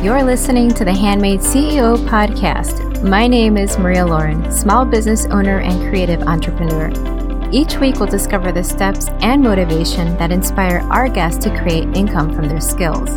You're listening to the Handmade CEO podcast. My name is Maria Lauren, small business owner and creative entrepreneur. Each week, we'll discover the steps and motivation that inspire our guests to create income from their skills.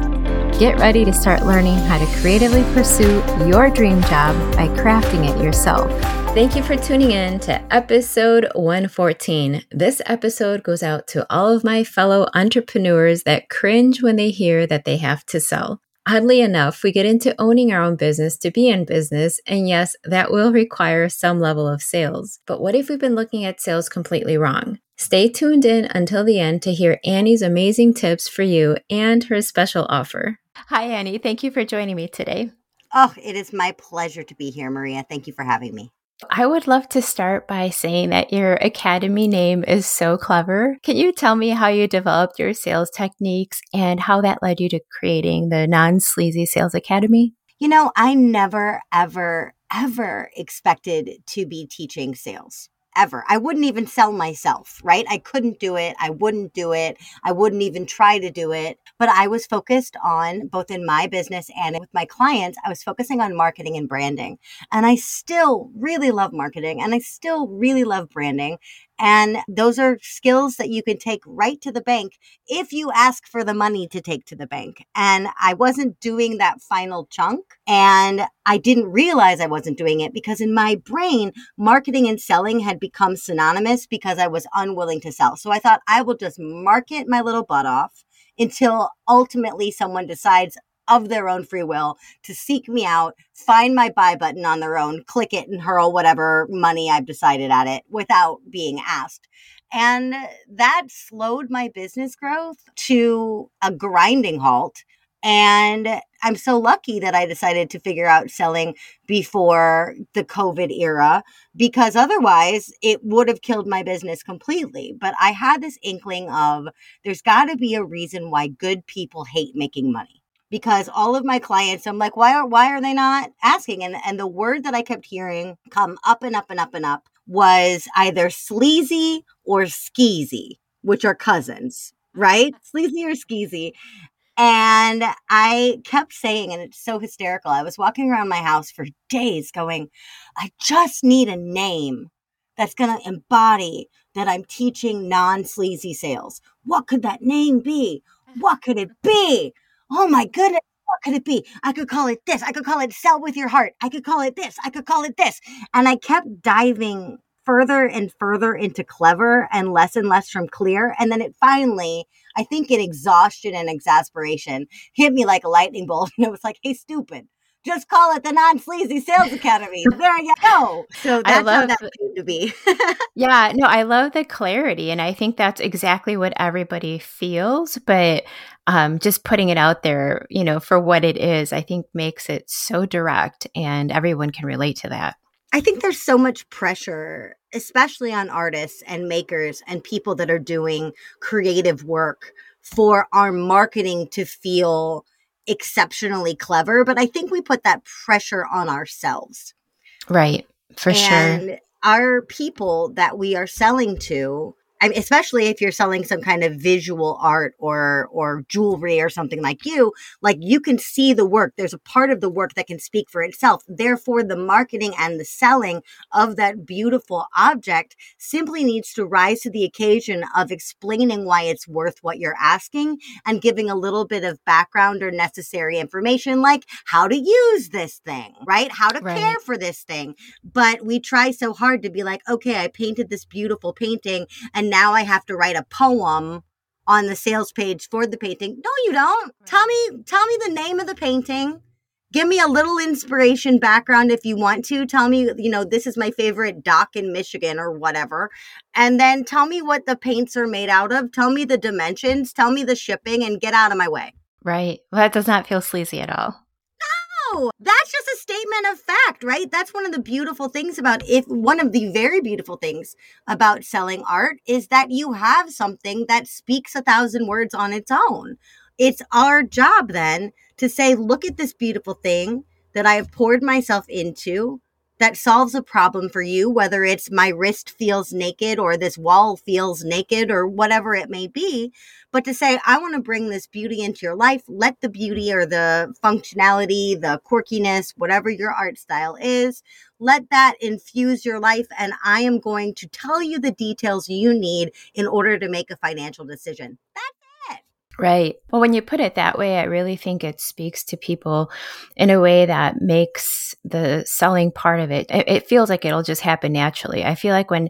Get ready to start learning how to creatively pursue your dream job by crafting it yourself. Thank you for tuning in to episode 114. This episode goes out to all of my fellow entrepreneurs that cringe when they hear that they have to sell. Oddly enough, we get into owning our own business to be in business, and yes, that will require some level of sales. But what if we've been looking at sales completely wrong? Stay tuned in until the end to hear Annie's amazing tips for you and her special offer. Hi, Annie. Thank you for joining me today. Oh, it is my pleasure to be here, Maria. Thank you for having me. I would love to start by saying that your academy name is so clever. Can you tell me how you developed your sales techniques and how that led you to creating the Non Sleazy Sales Academy? You know, I never, ever, ever expected to be teaching sales ever. I wouldn't even sell myself, right? I couldn't do it. I wouldn't do it. I wouldn't even try to do it. But I was focused on both in my business and with my clients, I was focusing on marketing and branding. And I still really love marketing and I still really love branding. And those are skills that you can take right to the bank if you ask for the money to take to the bank. And I wasn't doing that final chunk. And I didn't realize I wasn't doing it because in my brain, marketing and selling had become synonymous because I was unwilling to sell. So I thought I will just market my little butt off until ultimately someone decides, of their own free will to seek me out, find my buy button on their own, click it, and hurl whatever money I've decided at it without being asked. And that slowed my business growth to a grinding halt. And I'm so lucky that I decided to figure out selling before the COVID era because otherwise it would have killed my business completely. But I had this inkling of there's got to be a reason why good people hate making money because all of my clients i'm like why are why are they not asking? And and the word that i kept hearing come up and up and up and up was either sleazy or skeezy which are cousins right? Sleazy or skeezy. And i kept saying and it's so hysterical i was walking around my house for days going i just need a name that's going to embody that i'm teaching non-sleazy sales. What could that name be? What could it be oh my goodness, what could it be? I could call it this. I could call it sell with your heart. I could call it this. I could call it this. And I kept diving further and further into clever and less and less from clear. And then it finally, I think in exhaustion and exasperation, hit me like a lightning bolt. And it was like, hey, stupid. Just call it the non sleazy sales academy. There you go. So that's I love, how that came to be. yeah, no, I love the clarity, and I think that's exactly what everybody feels. But um, just putting it out there, you know, for what it is, I think makes it so direct and everyone can relate to that. I think there's so much pressure, especially on artists and makers and people that are doing creative work for our marketing to feel exceptionally clever. But I think we put that pressure on ourselves. Right. For sure. and sure. Our people that we are selling to I mean, especially if you're selling some kind of visual art or or jewelry or something like you, like you can see the work. There's a part of the work that can speak for itself. Therefore, the marketing and the selling of that beautiful object simply needs to rise to the occasion of explaining why it's worth what you're asking and giving a little bit of background or necessary information like how to use this thing, right? How to right. care for this thing. But we try so hard to be like, okay, I painted this beautiful painting and now I have to write a poem on the sales page for the painting. No, you don't. Tell me, tell me the name of the painting. Give me a little inspiration background if you want to. Tell me, you know, this is my favorite dock in Michigan or whatever. And then tell me what the paints are made out of. Tell me the dimensions. Tell me the shipping and get out of my way. Right. Well, that does not feel sleazy at all. That's just a statement of fact, right? That's one of the beautiful things about if one of the very beautiful things about selling art is that you have something that speaks a thousand words on its own. It's our job then to say, look at this beautiful thing that I have poured myself into that solves a problem for you, whether it's my wrist feels naked or this wall feels naked or whatever it may be. But to say, I want to bring this beauty into your life, let the beauty or the functionality, the quirkiness, whatever your art style is, let that infuse your life. And I am going to tell you the details you need in order to make a financial decision. That's Right. Well, when you put it that way, I really think it speaks to people in a way that makes the selling part of it, it, it feels like it'll just happen naturally. I feel like when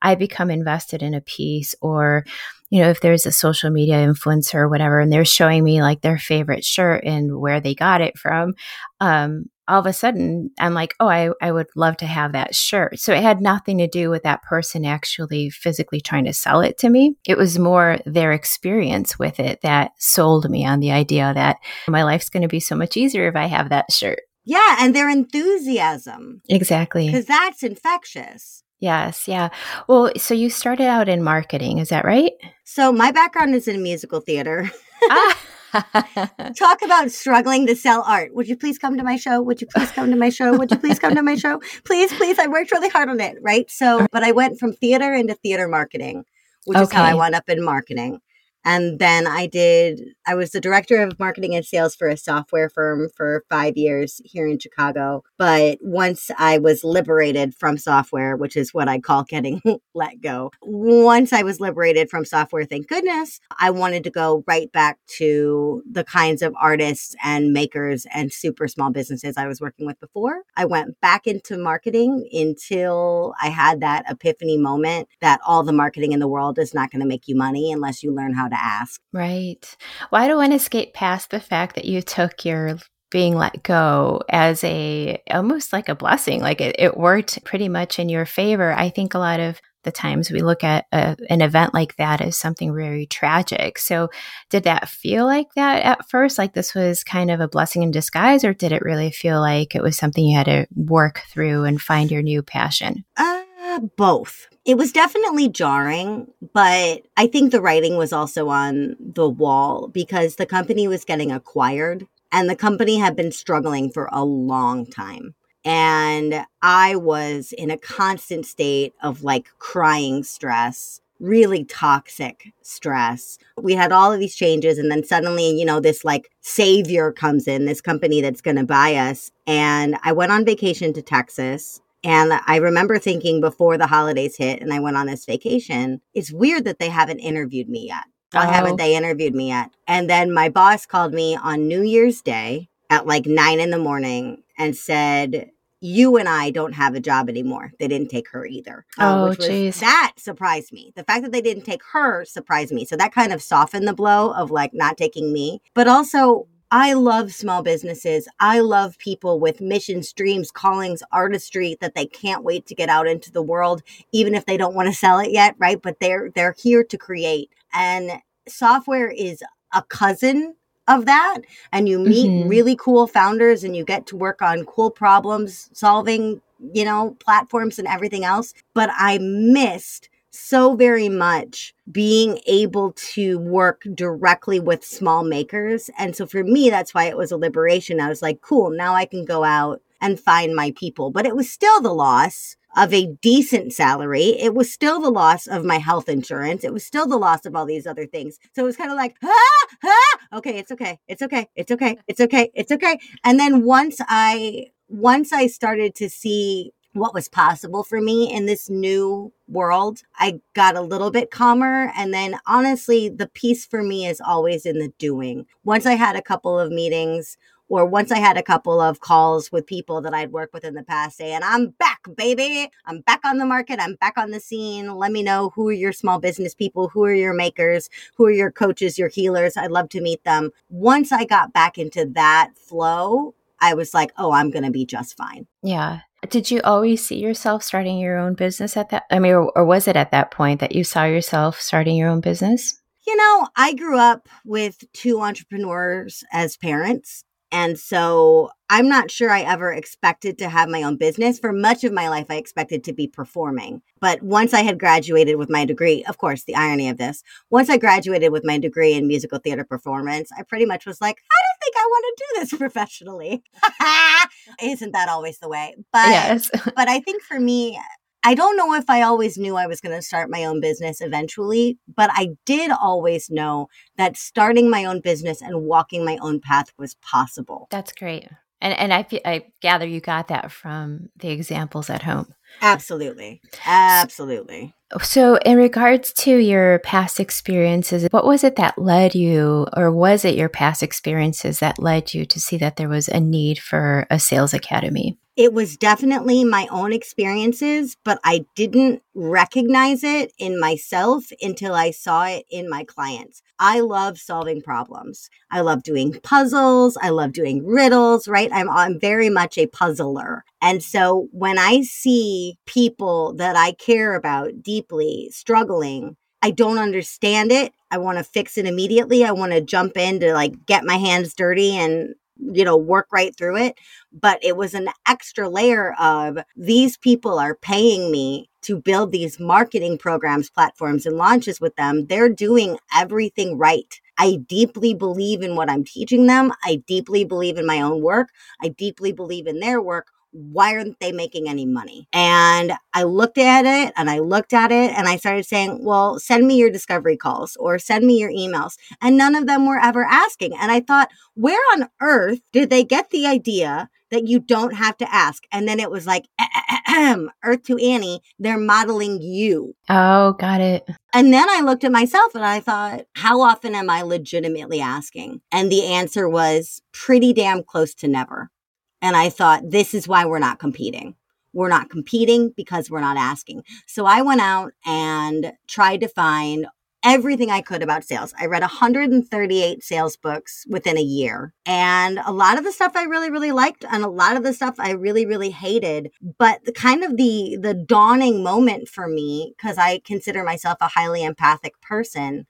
I become invested in a piece or you know, if there's a social media influencer or whatever, and they're showing me like their favorite shirt and where they got it from, um, all of a sudden I'm like, oh, I, I would love to have that shirt. So it had nothing to do with that person actually physically trying to sell it to me. It was more their experience with it that sold me on the idea that my life's going to be so much easier if I have that shirt. Yeah, and their enthusiasm. Exactly. Because that's infectious. Yes, yeah. Well, so you started out in marketing, is that right? So my background is in musical theater. ah. Talk about struggling to sell art. Would you please come to my show? Would you please come to my show? Would you please come to my show? Please, please. I worked really hard on it, right? So, but I went from theater into theater marketing, which okay. is how I wound up in marketing. And then I did, I was the director of marketing and sales for a software firm for five years here in Chicago. But once I was liberated from software, which is what I call getting let go, once I was liberated from software, thank goodness, I wanted to go right back to the kinds of artists and makers and super small businesses I was working with before. I went back into marketing until I had that epiphany moment that all the marketing in the world is not going to make you money unless you learn how to ask. Right. Well, I don't want to skate past the fact that you took your being let go as a almost like a blessing. Like it, it worked pretty much in your favor. I think a lot of the times we look at a, an event like that as something very tragic. So, did that feel like that at first? Like this was kind of a blessing in disguise, or did it really feel like it was something you had to work through and find your new passion? Uh, both. It was definitely jarring, but I think the writing was also on the wall because the company was getting acquired and the company had been struggling for a long time. And I was in a constant state of like crying stress, really toxic stress. We had all of these changes, and then suddenly, you know, this like savior comes in, this company that's going to buy us. And I went on vacation to Texas and I remember thinking before the holidays hit and I went on this vacation, it's weird that they haven't interviewed me yet. Why oh. haven't they interviewed me yet? And then my boss called me on New Year's Day at like nine in the morning and said, you and I don't have a job anymore. They didn't take her either. Uh, oh, jeez. That surprised me. The fact that they didn't take her surprised me. So that kind of softened the blow of like not taking me. But also, I love small businesses. I love people with missions, dreams, callings, artistry that they can't wait to get out into the world, even if they don't want to sell it yet, right? But they're they're here to create. And software is a cousin of that. And you meet mm-hmm. really cool founders and you get to work on cool problems solving, you know, platforms and everything else. But I missed so very much being able to work directly with small makers. And so for me, that's why it was a liberation. I was like, cool, now I can go out and find my people. But it was still the loss of a decent salary. It was still the loss of my health insurance. It was still the loss of all these other things. So it was kind of like, ah, ah, okay, it's okay. It's okay. It's okay. It's okay. It's okay. And then once I, once I started to see what was possible for me in this new world. I got a little bit calmer. And then honestly, the peace for me is always in the doing. Once I had a couple of meetings, or once I had a couple of calls with people that I'd worked with in the past saying, I'm back, baby. I'm back on the market. I'm back on the scene. Let me know who are your small business people, who are your makers, who are your coaches, your healers. I'd love to meet them. Once I got back into that flow, I was like, oh, I'm going to be just fine. Yeah. Did you always see yourself starting your own business at that? I mean, or, or was it at that point that you saw yourself starting your own business? You know, I grew up with two entrepreneurs as parents. And so I'm not sure I ever expected to have my own business. For much of my life, I expected to be performing. But once I had graduated with my degree, of course, the irony of this, once I graduated with my degree in musical theater performance, I pretty much was like, I think I want to do this professionally. Isn't that always the way? But yes. but I think for me, I don't know if I always knew I was going to start my own business eventually, but I did always know that starting my own business and walking my own path was possible. That's great. And and I I gather you got that from the examples at home. Absolutely. Absolutely. So, in regards to your past experiences, what was it that led you, or was it your past experiences that led you to see that there was a need for a sales academy? It was definitely my own experiences, but I didn't recognize it in myself until I saw it in my clients. I love solving problems. I love doing puzzles. I love doing riddles, right? I'm, I'm very much a puzzler. And so when I see people that I care about deeply struggling, I don't understand it. I want to fix it immediately. I want to jump in to like get my hands dirty and you know, work right through it. But it was an extra layer of these people are paying me to build these marketing programs, platforms, and launches with them. They're doing everything right. I deeply believe in what I'm teaching them. I deeply believe in my own work. I deeply believe in their work why aren't they making any money? And I looked at it and I looked at it and I started saying, well, send me your discovery calls or send me your emails. And none of them were ever asking. And I thought, where on earth did they get the idea that you don't have to ask? And then it was like, Earth to Annie, they're modeling you. Oh, got it. And then I looked at myself and I thought, how often am I legitimately asking? And the answer was pretty damn close to never. And I thought, this is why we're not competing. We're not competing because we're not asking. So I went out and tried to find everything I could about sales. I read 138 sales books within a year. And a lot of the stuff I really really liked and a lot of the stuff I really really hated. But the kind of the the dawning moment for me cuz I consider myself a highly empathic person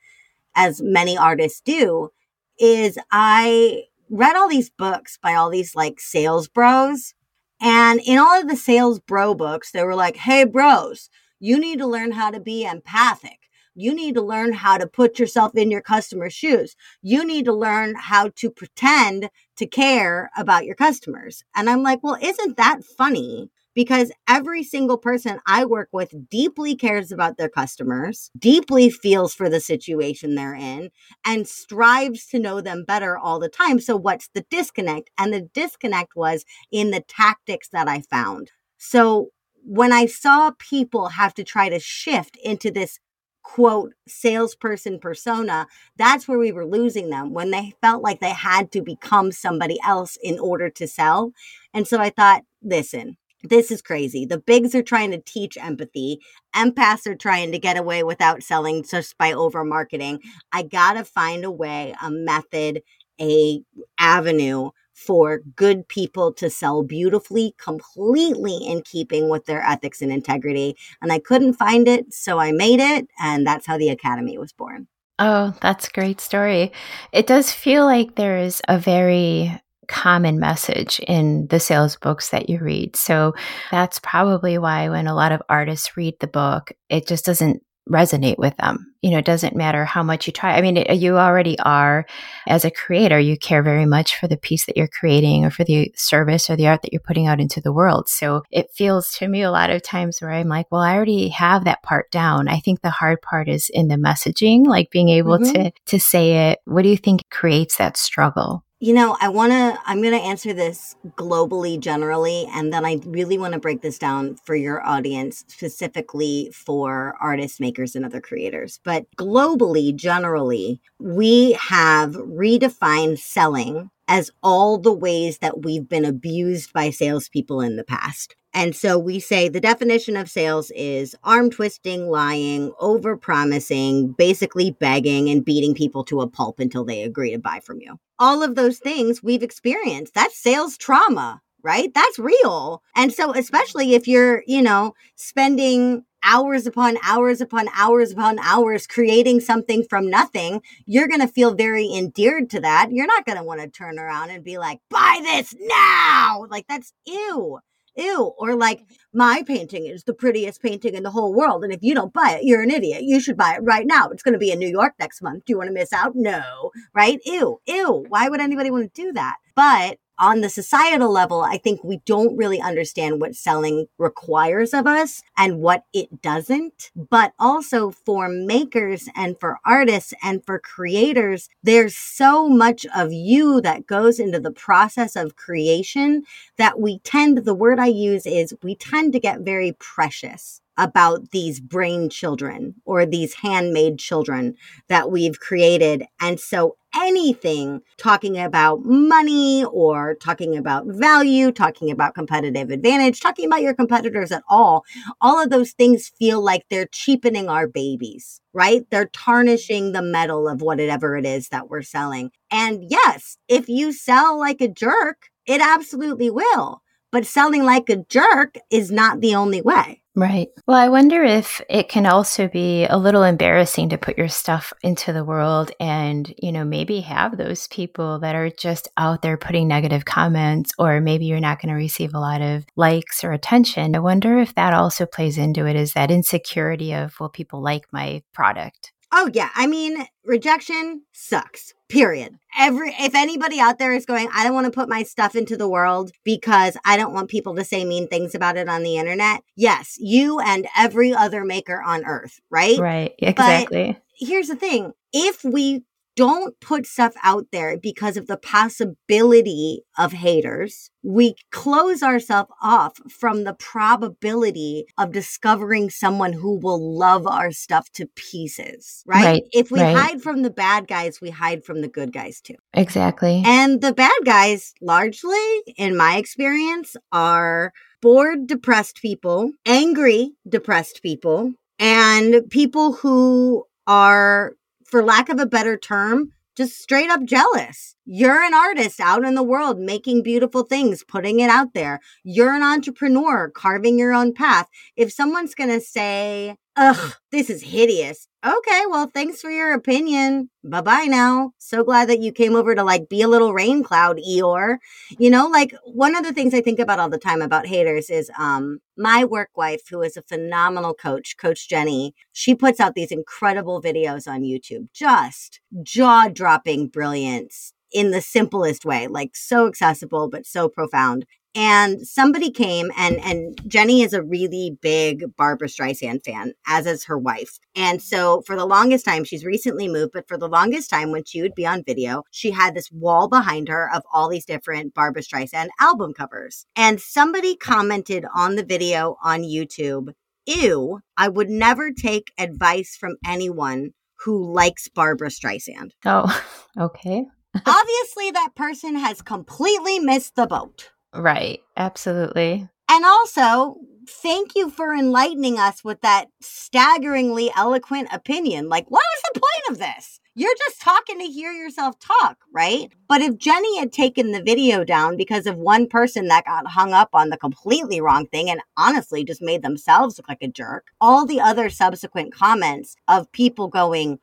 as many artists do is I read all these books by all these like sales bros. And in all of the sales bro books, they were like, hey, bros, you need to learn how to be empathic. You need to learn how to put yourself in your customer's shoes. You need to learn how to pretend to care about your customers. And I'm like, well, isn't that funny? Because every single person I work with deeply cares about their customers, deeply feels for the situation they're in, and strives to know them better all the time. So, what's the disconnect? And the disconnect was in the tactics that I found. So, when I saw people have to try to shift into this quote salesperson persona, that's where we were losing them when they felt like they had to become somebody else in order to sell. And so I thought, listen, this is crazy. The bigs are trying to teach empathy. Empaths are trying to get away without selling just by over marketing. I got to find a way, a method, a avenue for good people to sell beautifully, completely in keeping with their ethics and integrity. And I couldn't find it, so I made it, and that's how the Academy was born. Oh, that's a great story. It does feel like there is a very common message in the sales books that you read. So that's probably why when a lot of artists read the book, it just doesn't resonate with them. You know, it doesn't matter how much you try. I mean, it, you already are, as a creator, you care very much for the piece that you're creating or for the service or the art that you're putting out into the world. So it feels to me a lot of times where I'm like, well, I already have that part down. I think the hard part is in the messaging, like being able mm-hmm. to, to say it. What do you think creates that struggle? You know, I want to, I'm going to answer this globally, generally, and then I really want to break this down for your audience, specifically for artists, makers, and other creators. But globally, generally, we have redefined selling as all the ways that we've been abused by salespeople in the past. And so we say the definition of sales is arm twisting, lying, over promising, basically begging and beating people to a pulp until they agree to buy from you. All of those things we've experienced. That's sales trauma, right? That's real. And so, especially if you're, you know, spending hours upon hours upon hours upon hours creating something from nothing, you're going to feel very endeared to that. You're not going to want to turn around and be like, buy this now. Like, that's ew. Ew. Or like, mm-hmm. my painting is the prettiest painting in the whole world. And if you don't buy it, you're an idiot. You should buy it right now. It's going to be in New York next month. Do you want to miss out? No. Right? Ew, ew. Why would anybody want to do that? But on the societal level, I think we don't really understand what selling requires of us and what it doesn't. But also for makers and for artists and for creators, there's so much of you that goes into the process of creation that we tend, the word I use is we tend to get very precious about these brain children or these handmade children that we've created. And so anything talking about money or talking about value, talking about competitive advantage, talking about your competitors at all, all of those things feel like they're cheapening our babies, right? They're tarnishing the metal of whatever it is that we're selling. And yes, if you sell like a jerk, it absolutely will. But selling like a jerk is not the only way. Right. Well, I wonder if it can also be a little embarrassing to put your stuff into the world and, you know, maybe have those people that are just out there putting negative comments, or maybe you're not going to receive a lot of likes or attention. I wonder if that also plays into it is that insecurity of, will people like my product? Oh, yeah. I mean, rejection sucks. Period. Every if anybody out there is going, I don't want to put my stuff into the world because I don't want people to say mean things about it on the internet. Yes, you and every other maker on earth, right? Right. Exactly. But here's the thing. If we don't put stuff out there because of the possibility of haters. We close ourselves off from the probability of discovering someone who will love our stuff to pieces, right? right if we right. hide from the bad guys, we hide from the good guys too. Exactly. And the bad guys, largely, in my experience, are bored, depressed people, angry, depressed people, and people who are for lack of a better term, just straight up jealous. You're an artist out in the world making beautiful things, putting it out there. You're an entrepreneur carving your own path. If someone's going to say, ugh, this is hideous. Okay, well, thanks for your opinion. Bye bye now. So glad that you came over to like be a little rain cloud, Eeyore. You know, like one of the things I think about all the time about haters is um my work wife, who is a phenomenal coach, Coach Jenny, she puts out these incredible videos on YouTube, just jaw dropping brilliance in the simplest way, like so accessible, but so profound and somebody came and and Jenny is a really big Barbra Streisand fan as is her wife. And so for the longest time she's recently moved but for the longest time when she would be on video she had this wall behind her of all these different Barbra Streisand album covers. And somebody commented on the video on YouTube, "Ew, I would never take advice from anyone who likes Barbra Streisand." Oh, okay. Obviously that person has completely missed the boat. Right. Absolutely. And also, thank you for enlightening us with that staggeringly eloquent opinion. Like, what was the point of this? You're just talking to hear yourself talk, right? But if Jenny had taken the video down because of one person that got hung up on the completely wrong thing and honestly just made themselves look like a jerk, all the other subsequent comments of people going,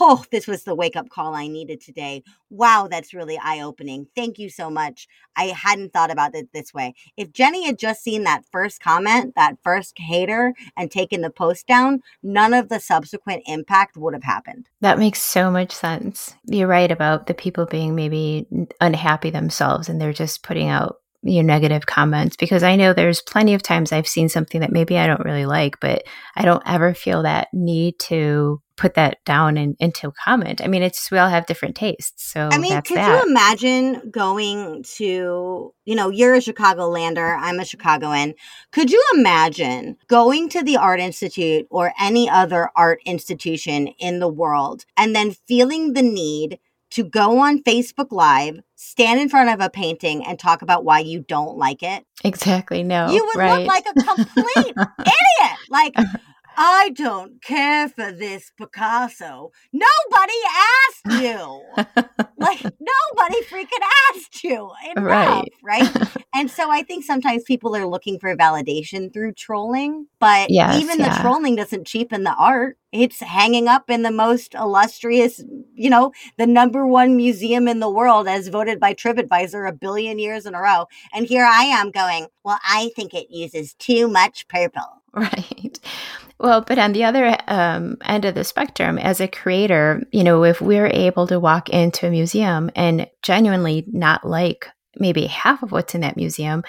oh, this was the wake up call I needed today. Wow, that's really eye opening. Thank you so much. I hadn't thought about it this way. If Jenny had just seen that first comment, that first hater, and taken the post down, none of the subsequent impact would have happened. That makes so much sense. You're right about the people being maybe unhappy themselves and they're just putting out your negative comments because I know there's plenty of times I've seen something that maybe I don't really like, but I don't ever feel that need to put that down and into a comment. I mean, it's we all have different tastes. So I mean, could that. you imagine going to, you know, you're a Chicago-lander, I'm a Chicagoan. Could you imagine going to the Art Institute or any other art institution in the world and then feeling the need to go on Facebook Live, stand in front of a painting, and talk about why you don't like it. Exactly. No. You would right. look like a complete idiot. Like, I don't care for this Picasso. Nobody asked you. like nobody freaking asked you. Enough, right. right? and so I think sometimes people are looking for validation through trolling, but yes, even yeah. the trolling doesn't cheapen the art. It's hanging up in the most illustrious, you know, the number one museum in the world as voted by TripAdvisor a billion years in a row. And here I am going, well, I think it uses too much purple. Right. Well, but on the other um, end of the spectrum, as a creator, you know, if we're able to walk into a museum and genuinely not like maybe half of what's in that museum,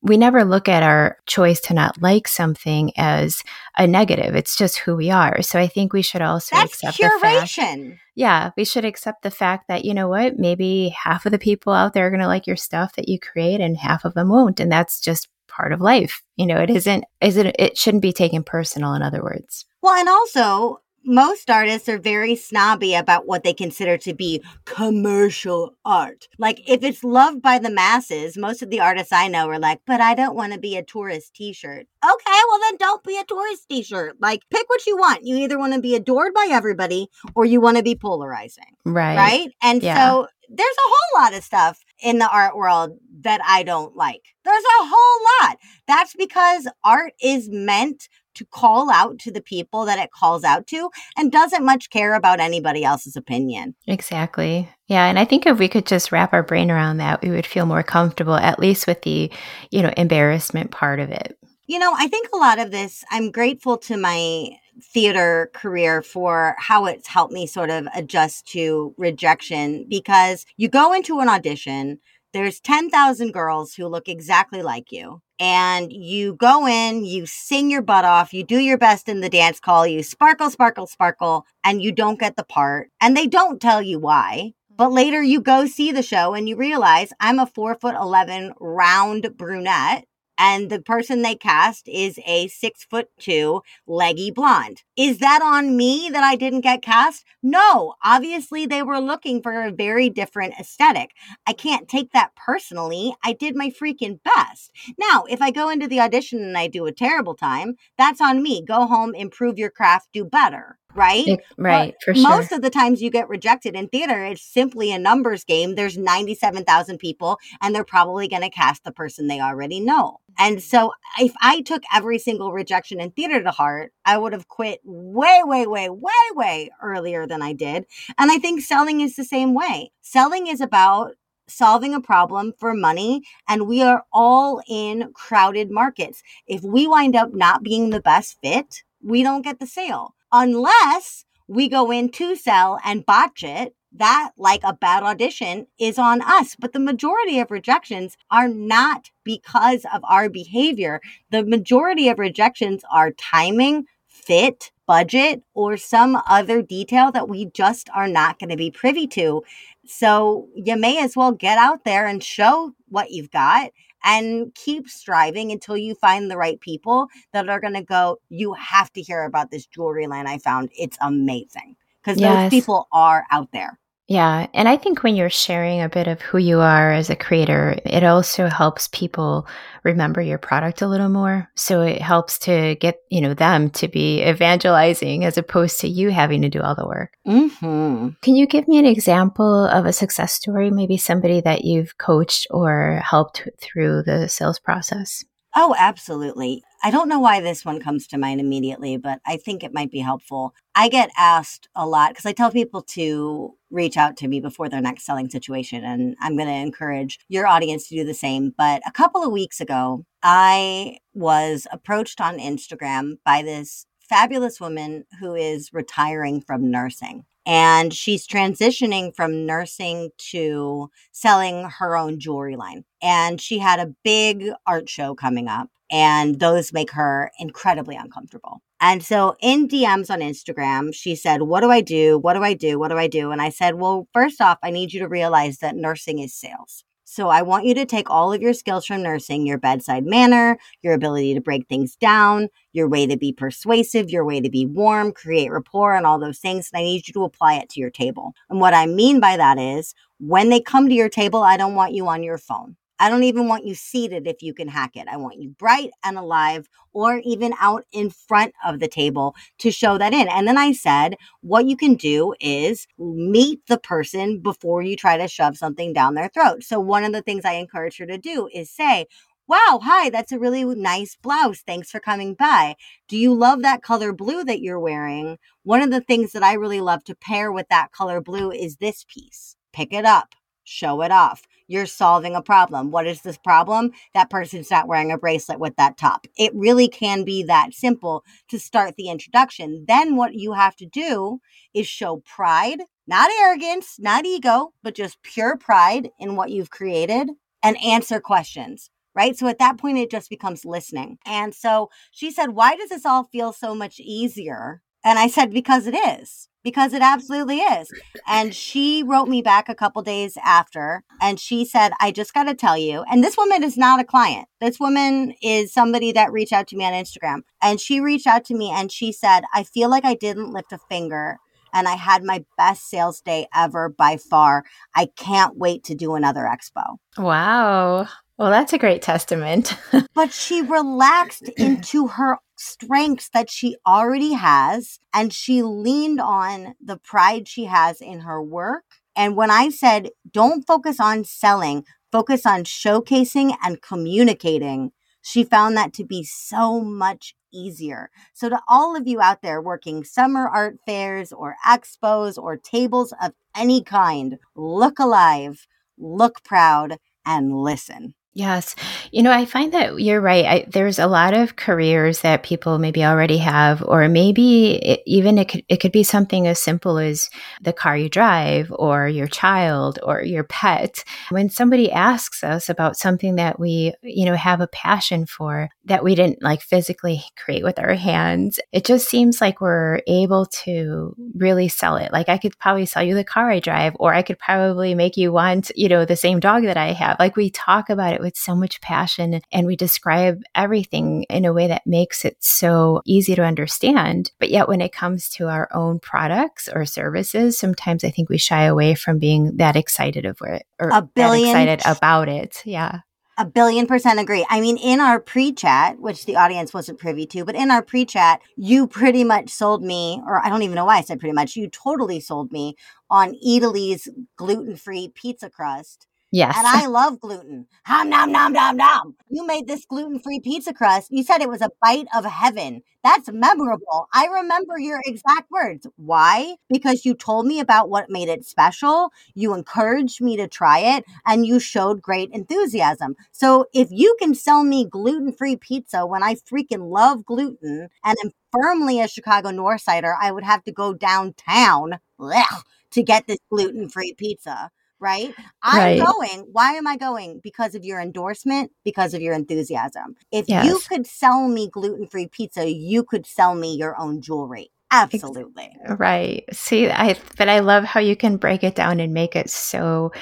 we never look at our choice to not like something as a negative. It's just who we are. So I think we should also That's accept curation. the fact. Yeah, we should accept the fact that you know what, maybe half of the people out there are going to like your stuff that you create, and half of them won't, and that's just part of life. You know, it isn't. Is it? It shouldn't be taken personal. In other words. Well, and also most artists are very snobby about what they consider to be commercial art. Like, if it's loved by the masses, most of the artists I know are like, but I don't want to be a tourist t shirt. Okay, well, then don't be a tourist t shirt. Like, pick what you want. You either want to be adored by everybody or you want to be polarizing. Right. Right. And yeah. so there's a whole lot of stuff in the art world that I don't like. There's a whole lot. That's because art is meant to call out to the people that it calls out to and doesn't much care about anybody else's opinion. Exactly. Yeah, and I think if we could just wrap our brain around that, we would feel more comfortable at least with the, you know, embarrassment part of it. You know, I think a lot of this I'm grateful to my theater career for how it's helped me sort of adjust to rejection because you go into an audition there's 10,000 girls who look exactly like you. And you go in, you sing your butt off, you do your best in the dance call, you sparkle, sparkle, sparkle, and you don't get the part. And they don't tell you why. But later you go see the show and you realize I'm a four foot 11 round brunette and the person they cast is a six foot two leggy blonde. Is that on me that I didn't get cast? No, obviously they were looking for a very different aesthetic. I can't take that personally. I did my freaking best. Now, if I go into the audition and I do a terrible time, that's on me. Go home, improve your craft, do better right? It, right, but for sure. Most of the times you get rejected in theater, it's simply a numbers game. There's 97,000 people and they're probably going to cast the person they already know. And so if I took every single rejection in theater to heart, I would have quit way, way, way, way, way earlier than I did. And I think selling is the same way. Selling is about solving a problem for money and we are all in crowded markets. If we wind up not being the best fit, we don't get the sale unless we go in to sell and botch it that like a bad audition is on us. But the majority of rejections are not because of our behavior. The majority of rejections are timing fit budget or some other detail that we just are not going to be privy to. So you may as well get out there and show what you've got and keep striving until you find the right people that are going to go, you have to hear about this jewelry line I found. It's amazing. Because yes. those people are out there. Yeah. And I think when you're sharing a bit of who you are as a creator, it also helps people remember your product a little more. So it helps to get, you know, them to be evangelizing as opposed to you having to do all the work. Mm-hmm. Can you give me an example of a success story? Maybe somebody that you've coached or helped through the sales process? Oh, absolutely. I don't know why this one comes to mind immediately, but I think it might be helpful. I get asked a lot because I tell people to reach out to me before their next selling situation, and I'm going to encourage your audience to do the same. But a couple of weeks ago, I was approached on Instagram by this fabulous woman who is retiring from nursing and she's transitioning from nursing to selling her own jewelry line. And she had a big art show coming up, and those make her incredibly uncomfortable. And so in DMs on Instagram, she said, What do I do? What do I do? What do I do? And I said, Well, first off, I need you to realize that nursing is sales. So I want you to take all of your skills from nursing, your bedside manner, your ability to break things down, your way to be persuasive, your way to be warm, create rapport, and all those things. And I need you to apply it to your table. And what I mean by that is when they come to your table, I don't want you on your phone. I don't even want you seated if you can hack it. I want you bright and alive or even out in front of the table to show that in. And then I said, what you can do is meet the person before you try to shove something down their throat. So one of the things I encourage her to do is say, Wow, hi, that's a really nice blouse. Thanks for coming by. Do you love that color blue that you're wearing? One of the things that I really love to pair with that color blue is this piece. Pick it up, show it off you're solving a problem. What is this problem? That person's not wearing a bracelet with that top. It really can be that simple to start the introduction. Then what you have to do is show pride, not arrogance, not ego, but just pure pride in what you've created and answer questions right? So at that point, it just becomes listening. And so she said, Why does this all feel so much easier? And I said, Because it is because it absolutely is. And she wrote me back a couple days after and she said, I just got to tell you, and this woman is not a client. This woman is somebody that reached out to me on Instagram. And she reached out to me and she said, I feel like I didn't lift a finger and I had my best sales day ever by far. I can't wait to do another expo. Wow. Well, that's a great testament. but she relaxed into her strengths that she already has and she leaned on the pride she has in her work. And when I said, don't focus on selling, focus on showcasing and communicating, she found that to be so much easier. So, to all of you out there working summer art fairs or expos or tables of any kind, look alive, look proud, and listen. Yes. You know, I find that you're right. I, there's a lot of careers that people maybe already have, or maybe it, even it could, it could be something as simple as the car you drive or your child or your pet. When somebody asks us about something that we, you know, have a passion for that we didn't like physically create with our hands, it just seems like we're able to really sell it. Like I could probably sell you the car I drive, or I could probably make you want, you know, the same dog that I have. Like we talk about it with so much passion and we describe everything in a way that makes it so easy to understand. But yet, when it comes to our own products or services, sometimes I think we shy away from being that excited of it or a billion excited about it. Yeah. A billion percent agree. I mean, in our pre chat, which the audience wasn't privy to, but in our pre chat, you pretty much sold me, or I don't even know why I said pretty much, you totally sold me on Italy's gluten free pizza crust Yes. And I love gluten. Hum, nom, nom, nom, nom. You made this gluten free pizza crust. You said it was a bite of heaven. That's memorable. I remember your exact words. Why? Because you told me about what made it special. You encouraged me to try it and you showed great enthusiasm. So if you can sell me gluten free pizza when I freaking love gluten and am firmly a Chicago Northsider, I would have to go downtown blech, to get this gluten free pizza right? I'm right. going. Why am I going? Because of your endorsement, because of your enthusiasm. If yes. you could sell me gluten free pizza, you could sell me your own jewelry. Absolutely. Uh, right. See, I but I love how you can break it down and make it so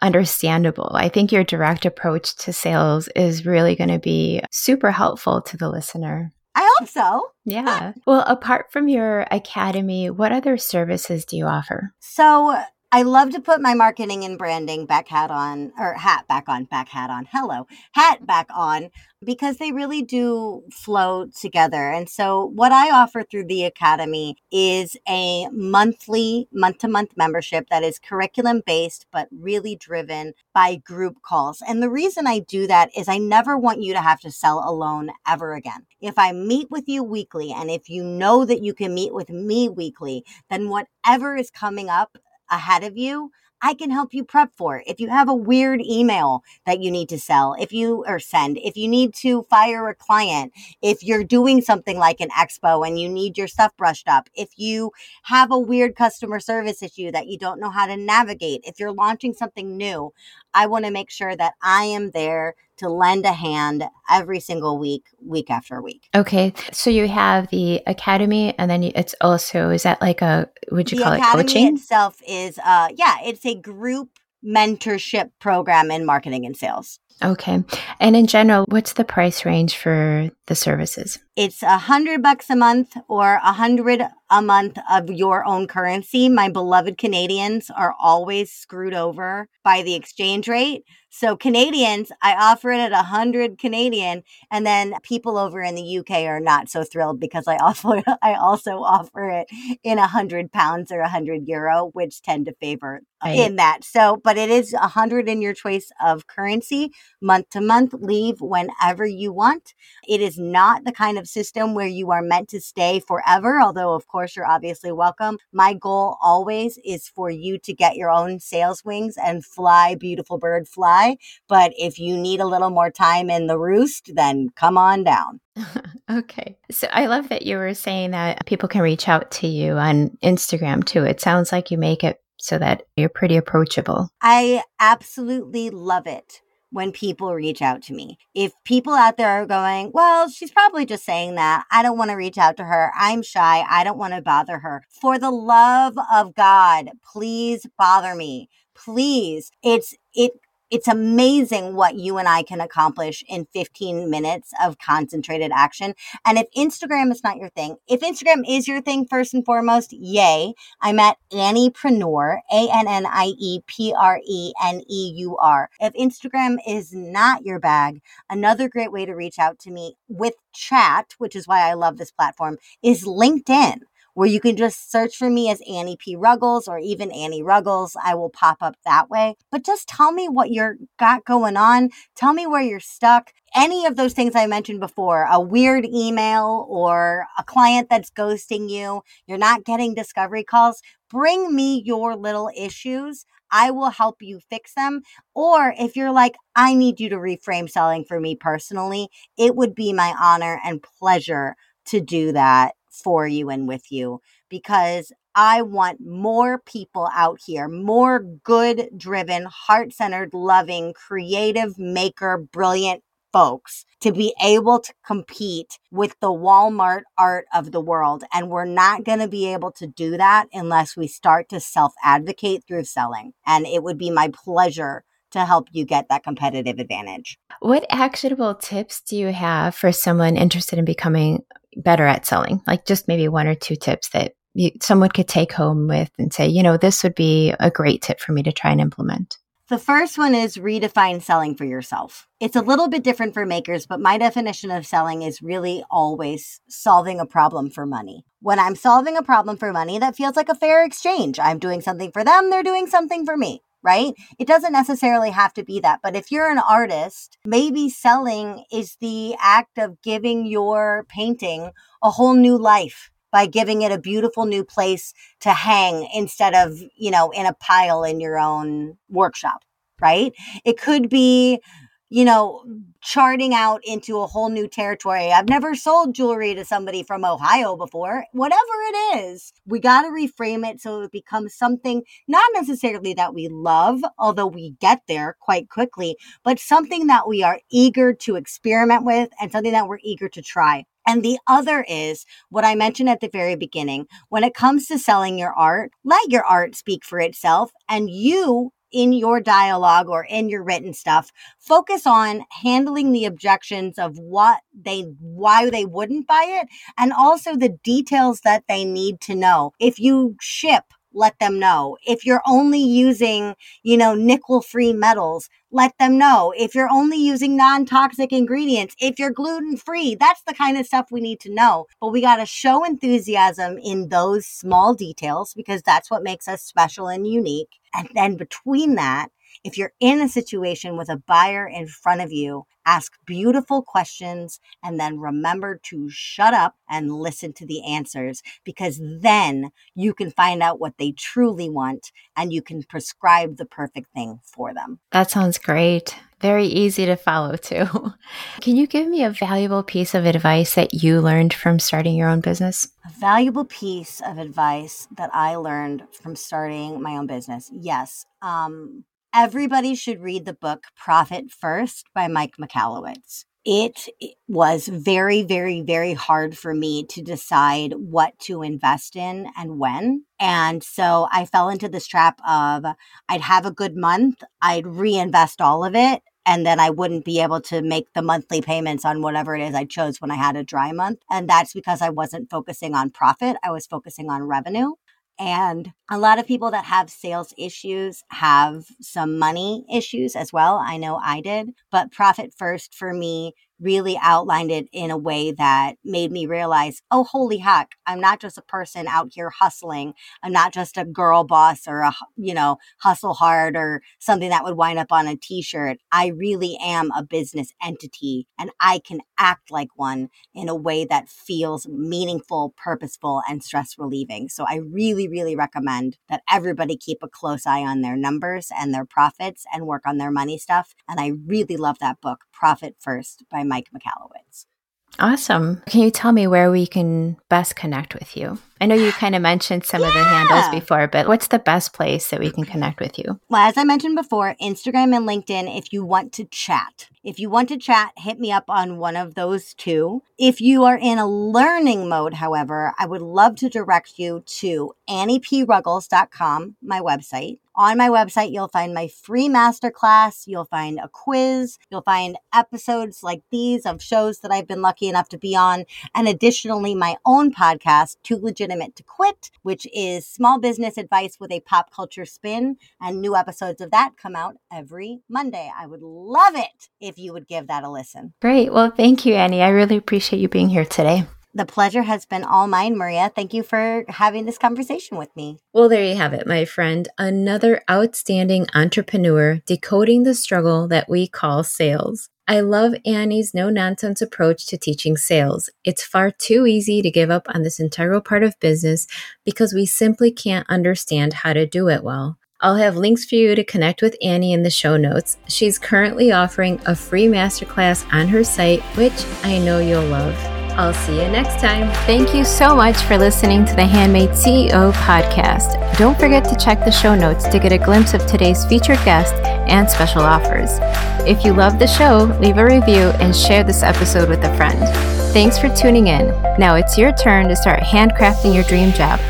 understandable. I think your direct approach to sales is really going to be super helpful to the listener. I hope so. Yeah. well, apart from your academy, what other services do you offer? So, I love to put my marketing and branding back hat on, or hat back on, back hat on, hello, hat back on, because they really do flow together. And so, what I offer through the Academy is a monthly, month to month membership that is curriculum based, but really driven by group calls. And the reason I do that is I never want you to have to sell alone ever again. If I meet with you weekly, and if you know that you can meet with me weekly, then whatever is coming up ahead of you, I can help you prep for. If you have a weird email that you need to sell, if you or send, if you need to fire a client, if you're doing something like an expo and you need your stuff brushed up, if you have a weird customer service issue that you don't know how to navigate, if you're launching something new, I want to make sure that I am there to lend a hand every single week, week after week. Okay. So you have the academy and then it's also, is that like a, would you the call it coaching? itself is, uh, yeah, it's a group mentorship program in marketing and sales. Okay. And in general, what's the price range for the services? It's a hundred bucks a month or a hundred a month of your own currency. My beloved Canadians are always screwed over by the exchange rate. So Canadians, I offer it at a 100 Canadian and then people over in the UK are not so thrilled because I offer I also offer it in a 100 pounds or a 100 euro which tend to favor right. in that. So, but it is a 100 in your choice of currency month to month, leave whenever you want. It is not the kind of system where you are meant to stay forever, although of course you're obviously welcome. My goal always is for you to get your own sales wings and fly beautiful bird fly but if you need a little more time in the roost, then come on down. okay. So I love that you were saying that people can reach out to you on Instagram too. It sounds like you make it so that you're pretty approachable. I absolutely love it when people reach out to me. If people out there are going, well, she's probably just saying that. I don't want to reach out to her. I'm shy. I don't want to bother her. For the love of God, please bother me. Please. It's, it it's amazing what you and I can accomplish in 15 minutes of concentrated action. And if Instagram is not your thing, if Instagram is your thing, first and foremost, yay. I'm at Anniepreneur, A N N I E P R E N E U R. If Instagram is not your bag, another great way to reach out to me with chat, which is why I love this platform, is LinkedIn where you can just search for me as Annie P. Ruggles or even Annie Ruggles. I will pop up that way. But just tell me what you're got going on. Tell me where you're stuck. Any of those things I mentioned before, a weird email or a client that's ghosting you, you're not getting discovery calls, bring me your little issues. I will help you fix them. Or if you're like, I need you to reframe selling for me personally, it would be my honor and pleasure to do that for you and with you because I want more people out here, more good driven, heart centered, loving, creative, maker, brilliant folks to be able to compete with the Walmart art of the world. And we're not going to be able to do that unless we start to self advocate through selling. And it would be my pleasure to help you get that competitive advantage. What actionable tips do you have for someone interested in becoming better at selling? Like just maybe one or two tips that you, someone could take home with and say, you know, this would be a great tip for me to try and implement. The first one is redefine selling for yourself. It's a little bit different for makers, but my definition of selling is really always solving a problem for money. When I'm solving a problem for money, that feels like a fair exchange. I'm doing something for them, they're doing something for me right? It doesn't necessarily have to be that. But if you're an artist, maybe selling is the act of giving your painting a whole new life by giving it a beautiful new place to hang instead of, you know, in a pile in your own workshop, right? It could be you know, charting out into a whole new territory. I've never sold jewelry to somebody from Ohio before. Whatever it is, we got to reframe it so it becomes something not necessarily that we love, although we get there quite quickly, but something that we are eager to experiment with and something that we're eager to try. And the other is what I mentioned at the very beginning. When it comes to selling your art, let your art speak for itself and you in your dialogue or in your written stuff, focus on handling the objections of what they, why they wouldn't buy it, and also the details that they need to know. If you ship let them know. If you're only using, you know, nickel free metals, let them know. If you're only using non toxic ingredients, if you're gluten free, that's the kind of stuff we need to know. But we got to show enthusiasm in those small details because that's what makes us special and unique. And then between that, if you're in a situation with a buyer in front of you, ask beautiful questions and then remember to shut up and listen to the answers because then you can find out what they truly want and you can prescribe the perfect thing for them. That sounds great. Very easy to follow too. Can you give me a valuable piece of advice that you learned from starting your own business? A valuable piece of advice that I learned from starting my own business. Yes. Um, everybody should read the book Profit First by Mike Michalowicz. It was very, very, very hard for me to decide what to invest in and when. And so I fell into this trap of I'd have a good month, I'd reinvest all of it, and then I wouldn't be able to make the monthly payments on whatever it is I chose when I had a dry month. And that's because I wasn't focusing on profit, I was focusing on revenue. And a lot of people that have sales issues have some money issues as well. I know I did, but profit first for me really outlined it in a way that made me realize, oh, holy heck, I'm not just a person out here hustling. I'm not just a girl boss or a, you know, hustle hard or something that would wind up on a t shirt. I really am a business entity and I can act like one in a way that feels meaningful, purposeful, and stress relieving. So I really, really recommend that everybody keep a close eye on their numbers and their profits and work on their money stuff. And I really love that book, Profit First by Michalowicz. Awesome. Can you tell me where we can best connect with you? I know you kind of mentioned some yeah. of the handles before, but what's the best place that we can connect with you? Well, as I mentioned before, Instagram and LinkedIn if you want to chat. If you want to chat, hit me up on one of those two. If you are in a learning mode, however, I would love to direct you to anniePruggles.com, my website. On my website, you'll find my free masterclass. You'll find a quiz. You'll find episodes like these of shows that I've been lucky enough to be on. And additionally, my own podcast, Too Legitimate to Quit, which is small business advice with a pop culture spin. And new episodes of that come out every Monday. I would love it if you would give that a listen. Great. Well, thank you, Annie. I really appreciate you being here today. The pleasure has been all mine, Maria. Thank you for having this conversation with me. Well, there you have it, my friend. Another outstanding entrepreneur decoding the struggle that we call sales. I love Annie's no nonsense approach to teaching sales. It's far too easy to give up on this integral part of business because we simply can't understand how to do it well. I'll have links for you to connect with Annie in the show notes. She's currently offering a free masterclass on her site, which I know you'll love. I'll see you next time. Thank you so much for listening to the Handmade CEO podcast. Don't forget to check the show notes to get a glimpse of today's featured guest and special offers. If you love the show, leave a review and share this episode with a friend. Thanks for tuning in. Now it's your turn to start handcrafting your dream job.